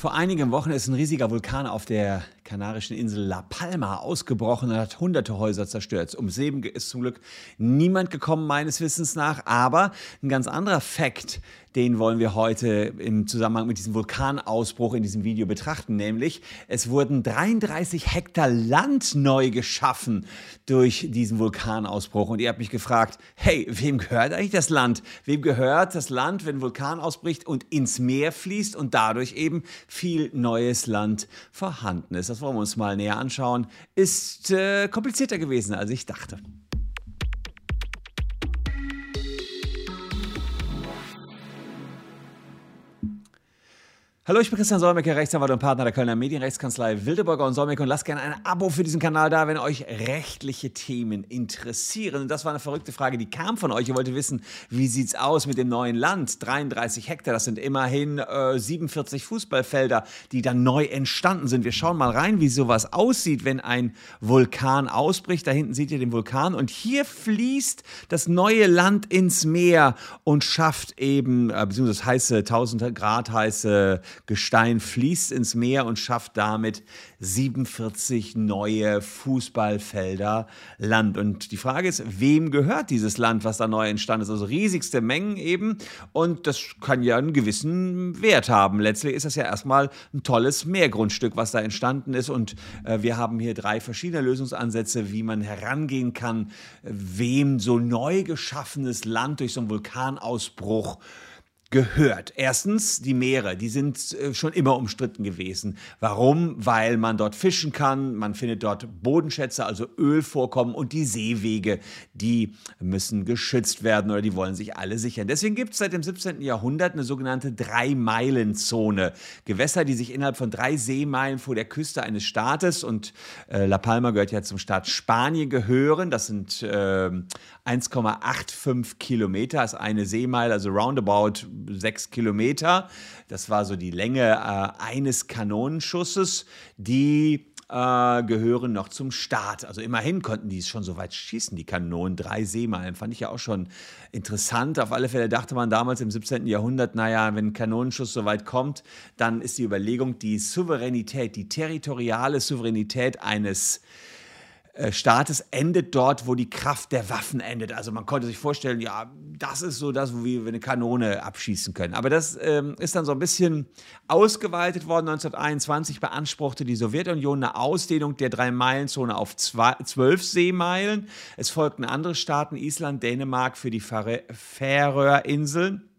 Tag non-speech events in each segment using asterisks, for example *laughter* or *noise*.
Vor einigen Wochen ist ein riesiger Vulkan auf der kanarischen Insel La Palma ausgebrochen und hat hunderte Häuser zerstört. Ums Leben ist zum Glück niemand gekommen, meines Wissens nach. Aber ein ganz anderer Fakt, den wollen wir heute im Zusammenhang mit diesem Vulkanausbruch in diesem Video betrachten. Nämlich, es wurden 33 Hektar Land neu geschaffen durch diesen Vulkanausbruch. Und ihr habt mich gefragt, hey, wem gehört eigentlich das Land? Wem gehört das Land, wenn ein Vulkan ausbricht und ins Meer fließt und dadurch eben viel neues Land vorhanden ist. Das wollen wir uns mal näher anschauen. Ist äh, komplizierter gewesen, als ich dachte. Hallo, ich bin Christian Solmecke, Rechtsanwalt und Partner der Kölner Medienrechtskanzlei Wildeburger und Solmecke und lasst gerne ein Abo für diesen Kanal da, wenn euch rechtliche Themen interessieren. Und das war eine verrückte Frage, die kam von euch. Ihr wolltet wissen, wie sieht es aus mit dem neuen Land? 33 Hektar, das sind immerhin äh, 47 Fußballfelder, die dann neu entstanden sind. Wir schauen mal rein, wie sowas aussieht, wenn ein Vulkan ausbricht. Da hinten seht ihr den Vulkan und hier fließt das neue Land ins Meer und schafft eben, äh, beziehungsweise heiße 1000 Grad heiße Gestein fließt ins Meer und schafft damit 47 neue Fußballfelder Land. Und die Frage ist, wem gehört dieses Land, was da neu entstanden ist? Also riesigste Mengen eben. Und das kann ja einen gewissen Wert haben. Letztlich ist das ja erstmal ein tolles Meergrundstück, was da entstanden ist. Und äh, wir haben hier drei verschiedene Lösungsansätze, wie man herangehen kann, wem so neu geschaffenes Land durch so einen Vulkanausbruch gehört. Erstens die Meere, die sind äh, schon immer umstritten gewesen. Warum? Weil man dort fischen kann, man findet dort Bodenschätze, also Ölvorkommen und die Seewege, die müssen geschützt werden oder die wollen sich alle sichern. Deswegen gibt es seit dem 17. Jahrhundert eine sogenannte Drei-Meilen-Zone. Gewässer, die sich innerhalb von drei Seemeilen vor der Küste eines Staates und äh, La Palma gehört ja zum Staat Spanien gehören. Das sind äh, 1,85 Kilometer, ist eine Seemeile, also roundabout sechs Kilometer. Das war so die Länge äh, eines Kanonenschusses. Die äh, gehören noch zum Staat. Also immerhin konnten die es schon so weit schießen, die Kanonen. Drei Seemeilen fand ich ja auch schon interessant. Auf alle Fälle dachte man damals im 17. Jahrhundert, naja, wenn ein Kanonenschuss so weit kommt, dann ist die Überlegung, die Souveränität, die territoriale Souveränität eines äh, Staates endet dort, wo die Kraft der Waffen endet. Also man konnte sich vorstellen, ja, das ist so das, wo wir eine Kanone abschießen können. Aber das ähm, ist dann so ein bisschen ausgeweitet worden. 1921 beanspruchte die Sowjetunion eine Ausdehnung der Drei-Meilen-Zone auf zwölf Seemeilen. Es folgten andere Staaten, Island, Dänemark für die Färöerinseln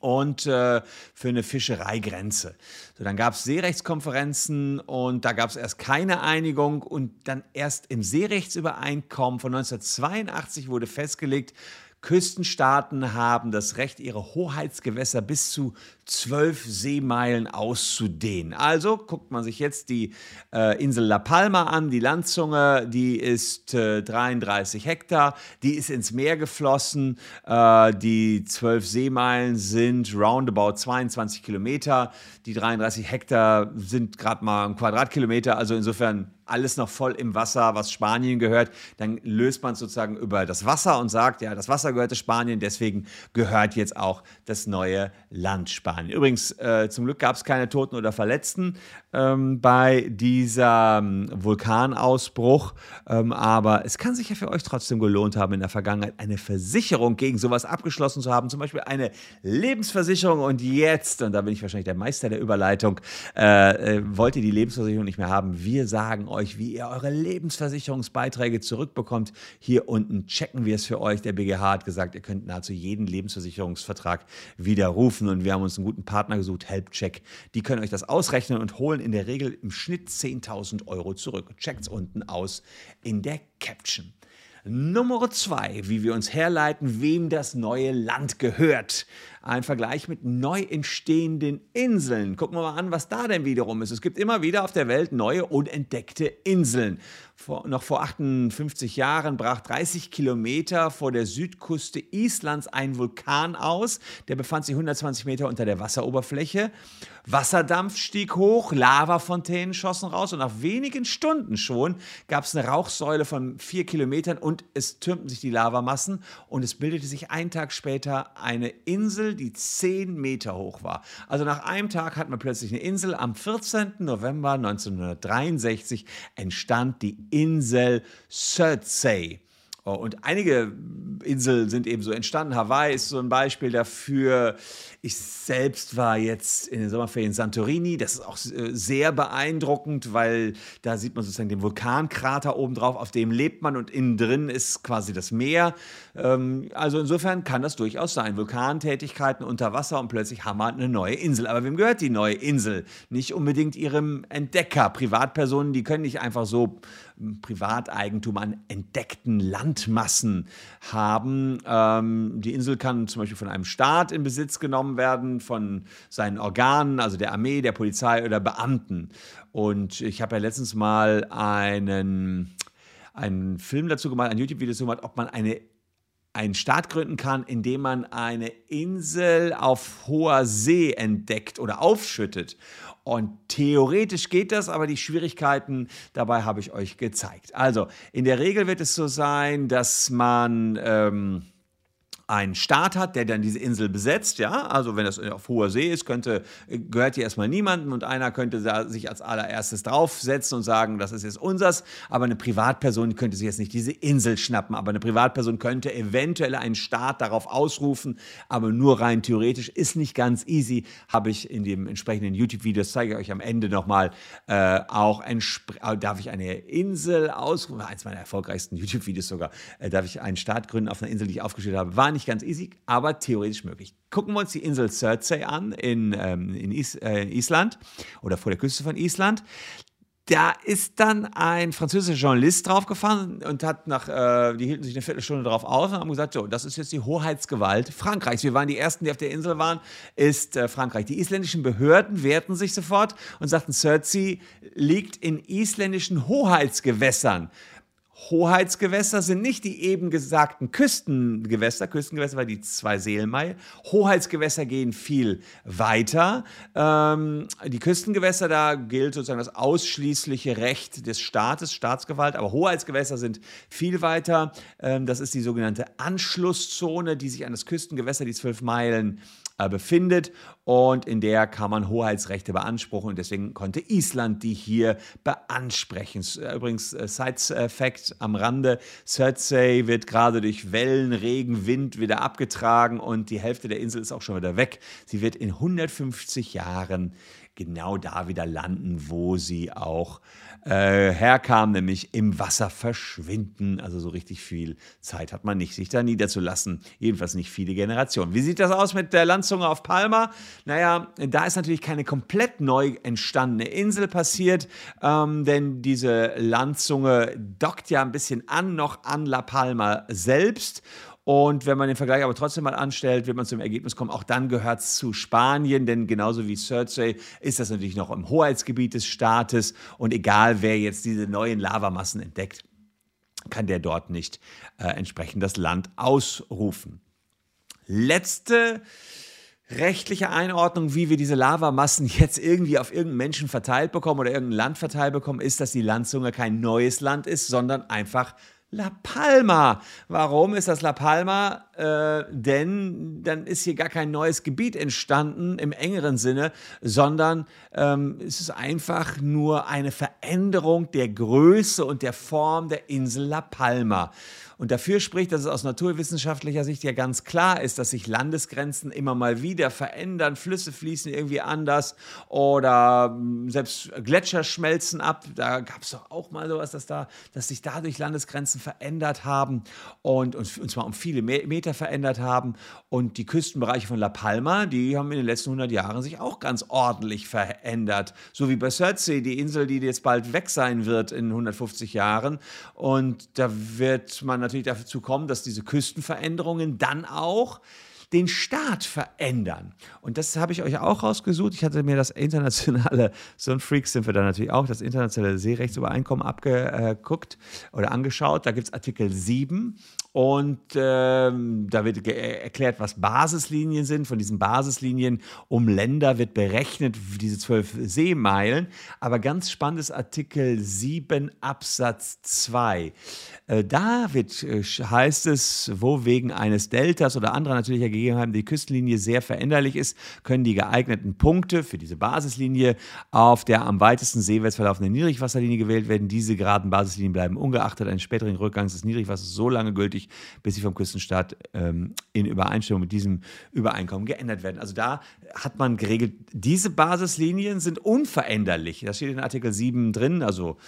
und äh, für eine Fischereigrenze. So, dann gab es Seerechtskonferenzen und da gab es erst keine Einigung und dann erst im Seerechtsübereinkommen von 1982 wurde festgelegt, Küstenstaaten haben das Recht, ihre Hoheitsgewässer bis zu zwölf Seemeilen auszudehnen. Also guckt man sich jetzt die äh, Insel La Palma an, die Landzunge, die ist äh, 33 Hektar, die ist ins Meer geflossen. Äh, die zwölf Seemeilen sind roundabout 22 Kilometer. Die 33 Hektar sind gerade mal ein Quadratkilometer, also insofern alles noch voll im Wasser, was Spanien gehört, dann löst man sozusagen über das Wasser und sagt, ja, das Wasser gehörte Spanien, deswegen gehört jetzt auch das neue Land Spanien. Übrigens, äh, zum Glück gab es keine Toten oder Verletzten ähm, bei diesem Vulkanausbruch, ähm, aber es kann sich ja für euch trotzdem gelohnt haben, in der Vergangenheit eine Versicherung gegen sowas abgeschlossen zu haben, zum Beispiel eine Lebensversicherung und jetzt, und da bin ich wahrscheinlich der Meister der Überleitung, äh, äh, wollt ihr die Lebensversicherung nicht mehr haben, wir sagen euch, euch, wie ihr eure Lebensversicherungsbeiträge zurückbekommt. Hier unten checken wir es für euch. Der BGH hat gesagt, ihr könnt nahezu jeden Lebensversicherungsvertrag widerrufen und wir haben uns einen guten Partner gesucht, HelpCheck. Die können euch das ausrechnen und holen in der Regel im Schnitt 10.000 Euro zurück. Checkt es unten aus in der Caption. Nummer zwei, wie wir uns herleiten, wem das neue Land gehört. Ein Vergleich mit neu entstehenden Inseln. Gucken wir mal an, was da denn wiederum ist. Es gibt immer wieder auf der Welt neue unentdeckte Inseln. Vor, noch vor 58 Jahren brach 30 Kilometer vor der Südküste Islands ein Vulkan aus. Der befand sich 120 Meter unter der Wasseroberfläche. Wasserdampf stieg hoch, Lavafontänen schossen raus und nach wenigen Stunden schon gab es eine Rauchsäule von vier Kilometern und es türmten sich die Lavamassen und es bildete sich einen Tag später eine Insel, die 10 Meter hoch war. Also nach einem Tag hat man plötzlich eine Insel. Am 14. November 1963 entstand die Insel Surtsey. Oh, und einige Inseln sind eben so entstanden. Hawaii ist so ein Beispiel dafür. Ich selbst war jetzt in den Sommerferien in Santorini. Das ist auch äh, sehr beeindruckend, weil da sieht man sozusagen den Vulkankrater oben drauf, auf dem lebt man und innen drin ist quasi das Meer. Ähm, also insofern kann das durchaus sein. Vulkantätigkeiten unter Wasser und plötzlich haben wir eine neue Insel. Aber wem gehört die neue Insel? Nicht unbedingt ihrem Entdecker. Privatpersonen, die können nicht einfach so hm, Privateigentum an entdeckten Landmassen haben. Ähm, die Insel kann zum Beispiel von einem Staat in Besitz genommen werden von seinen Organen, also der Armee, der Polizei oder Beamten. Und ich habe ja letztens mal einen, einen Film dazu gemacht, ein YouTube-Video dazu gemacht, ob man eine einen Staat gründen kann, indem man eine Insel auf hoher See entdeckt oder aufschüttet. Und theoretisch geht das, aber die Schwierigkeiten dabei habe ich euch gezeigt. Also, in der Regel wird es so sein, dass man. Ähm, einen Staat hat, der dann diese Insel besetzt, ja, also wenn das auf hoher See ist, könnte, gehört hier erstmal niemandem und einer könnte sich als allererstes draufsetzen und sagen, das ist jetzt unsers, aber eine Privatperson könnte sich jetzt nicht diese Insel schnappen, aber eine Privatperson könnte eventuell einen Staat darauf ausrufen, aber nur rein theoretisch ist nicht ganz easy, habe ich in dem entsprechenden YouTube-Video, das zeige ich euch am Ende nochmal, äh, auch, darf ich eine Insel ausrufen, eins meiner erfolgreichsten YouTube-Videos sogar, äh, darf ich einen Staat gründen auf einer Insel, die ich aufgestellt habe, war nicht nicht ganz easy, aber theoretisch möglich. Gucken wir uns die Insel Surtsey an in, ähm, in, Is äh, Island oder vor der Küste von Island. Da ist dann ein französischer Journalist draufgefahren und hat nach, äh, die hielten sich eine Viertelstunde darauf aus und haben gesagt, so, das ist jetzt die Hoheitsgewalt Frankreichs. Wir waren die Ersten, die auf der Insel waren, ist äh, Frankreich. Die isländischen Behörden wehrten sich sofort und sagten, Surtsey liegt in isländischen Hoheitsgewässern. Hoheitsgewässer sind nicht die eben gesagten Küstengewässer, Küstengewässer war die zwei Seelmai. Hoheitsgewässer gehen viel weiter. Ähm, die Küstengewässer, da gilt sozusagen das ausschließliche Recht des Staates, Staatsgewalt, aber Hoheitsgewässer sind viel weiter. Ähm, das ist die sogenannte Anschlusszone, die sich an das Küstengewässer, die zwölf Meilen, befindet und in der kann man Hoheitsrechte beanspruchen und deswegen konnte Island die hier beansprechen. Äh, übrigens, äh, Side-Fact am Rande, Surtsey wird gerade durch Wellen, Regen, Wind wieder abgetragen und die Hälfte der Insel ist auch schon wieder weg. Sie wird in 150 Jahren genau da wieder landen, wo sie auch äh, herkam, nämlich im Wasser verschwinden. Also so richtig viel Zeit hat man nicht, sich da niederzulassen. Jedenfalls nicht viele Generationen. Wie sieht das aus mit der Landzunge auf Palma? Naja, da ist natürlich keine komplett neu entstandene Insel passiert, ähm, denn diese Landzunge dockt ja ein bisschen an, noch an La Palma selbst. Und wenn man den Vergleich aber trotzdem mal anstellt, wird man zum Ergebnis kommen, auch dann gehört es zu Spanien, denn genauso wie Surtsey ist das natürlich noch im Hoheitsgebiet des Staates. Und egal, wer jetzt diese neuen Lavamassen entdeckt, kann der dort nicht äh, entsprechend das Land ausrufen. Letzte rechtliche Einordnung, wie wir diese Lavamassen jetzt irgendwie auf irgendeinen Menschen verteilt bekommen oder irgendein Land verteilt bekommen, ist, dass die Landzunge kein neues Land ist, sondern einfach La Palma. Warum ist das La Palma? Äh, denn dann ist hier gar kein neues Gebiet entstanden im engeren Sinne, sondern ähm, es ist einfach nur eine Veränderung der Größe und der Form der Insel La Palma. Und dafür spricht, dass es aus naturwissenschaftlicher Sicht ja ganz klar ist, dass sich Landesgrenzen immer mal wieder verändern, Flüsse fließen irgendwie anders oder hm, selbst Gletscher schmelzen ab. Da gab es doch auch mal sowas, dass, da, dass sich dadurch Landesgrenzen verändert haben und, und, und zwar um viele Meter verändert haben. Und die Küstenbereiche von La Palma, die haben in den letzten 100 Jahren sich auch ganz ordentlich verändert. So wie bei Surtsey, die Insel, die jetzt bald weg sein wird in 150 Jahren. Und da wird man natürlich dazu kommen, dass diese Küstenveränderungen dann auch den Staat verändern. Und das habe ich euch auch rausgesucht. Ich hatte mir das internationale, *laughs* so ein Freak sind wir da natürlich auch, das internationale Seerechtsübereinkommen abgeguckt oder angeschaut. Da gibt es Artikel 7 und ähm, da wird erklärt, was Basislinien sind. Von diesen Basislinien um Länder wird berechnet, diese zwölf Seemeilen. Aber ganz spannend ist Artikel 7 Absatz 2. Äh, da wird, äh, heißt es, wo wegen eines Deltas oder anderer natürlicher gegeben haben, die Küstenlinie sehr veränderlich ist, können die geeigneten Punkte für diese Basislinie auf der am weitesten seewärts verlaufenden Niedrigwasserlinie gewählt werden. Diese geraden Basislinien bleiben ungeachtet eines späteren Rückgangs des Niedrigwassers so lange gültig, bis sie vom Küstenstaat ähm, in Übereinstimmung mit diesem Übereinkommen geändert werden. Also da hat man geregelt, diese Basislinien sind unveränderlich. Das steht in Artikel 7 drin, also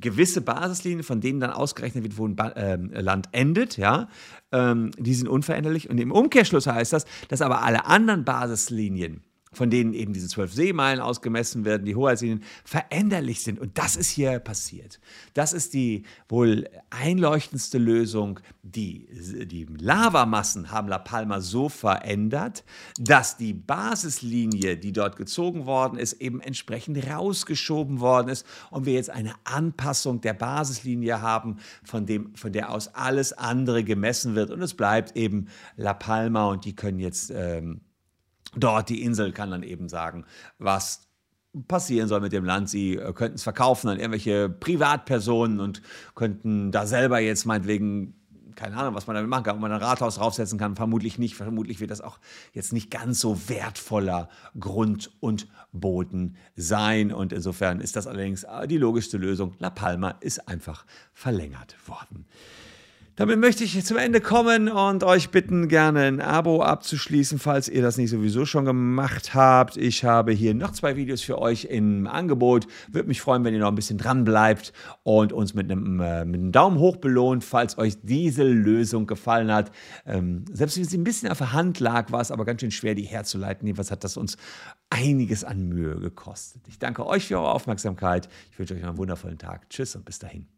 gewisse Basislinien, von denen dann ausgerechnet wird, wo ein ba äh, Land endet, ja, ähm, die sind unveränderlich. Und im Umkehrschluss heißt das, dass aber alle anderen Basislinien, von denen eben diese zwölf Seemeilen ausgemessen werden, die Hoheitslinien, veränderlich sind. Und das ist hier passiert. Das ist die wohl einleuchtendste Lösung. Die, die Lavamassen haben La Palma so verändert, dass die Basislinie, die dort gezogen worden ist, eben entsprechend rausgeschoben worden ist und wir jetzt eine Anpassung der Basislinie haben, von, dem, von der aus alles andere gemessen wird. Und es bleibt eben La Palma und die können jetzt... Ähm, dort die Insel kann dann eben sagen, was passieren soll mit dem Land. Sie äh, könnten es verkaufen an irgendwelche Privatpersonen und könnten da selber jetzt meinetwegen keine Ahnung, was man damit machen kann, ob man ein Rathaus draufsetzen kann, vermutlich nicht. Vermutlich wird das auch jetzt nicht ganz so wertvoller Grund und Boden sein. Und insofern ist das allerdings äh, die logischste Lösung. La Palma ist einfach verlängert worden. Damit möchte ich zum Ende kommen und euch bitten, gerne ein Abo abzuschließen, falls ihr das nicht sowieso schon gemacht habt. Ich habe hier noch zwei Videos für euch im Angebot. Würde mich freuen, wenn ihr noch ein bisschen dran bleibt und uns mit einem, äh, mit einem Daumen hoch belohnt, falls euch diese Lösung gefallen hat. Ähm, selbst wenn sie ein bisschen auf der Hand lag, war es aber ganz schön schwer, die herzuleiten. Jedenfalls hat das uns einiges an Mühe gekostet. Ich danke euch für eure Aufmerksamkeit. Ich wünsche euch einen wundervollen Tag. Tschüss und bis dahin.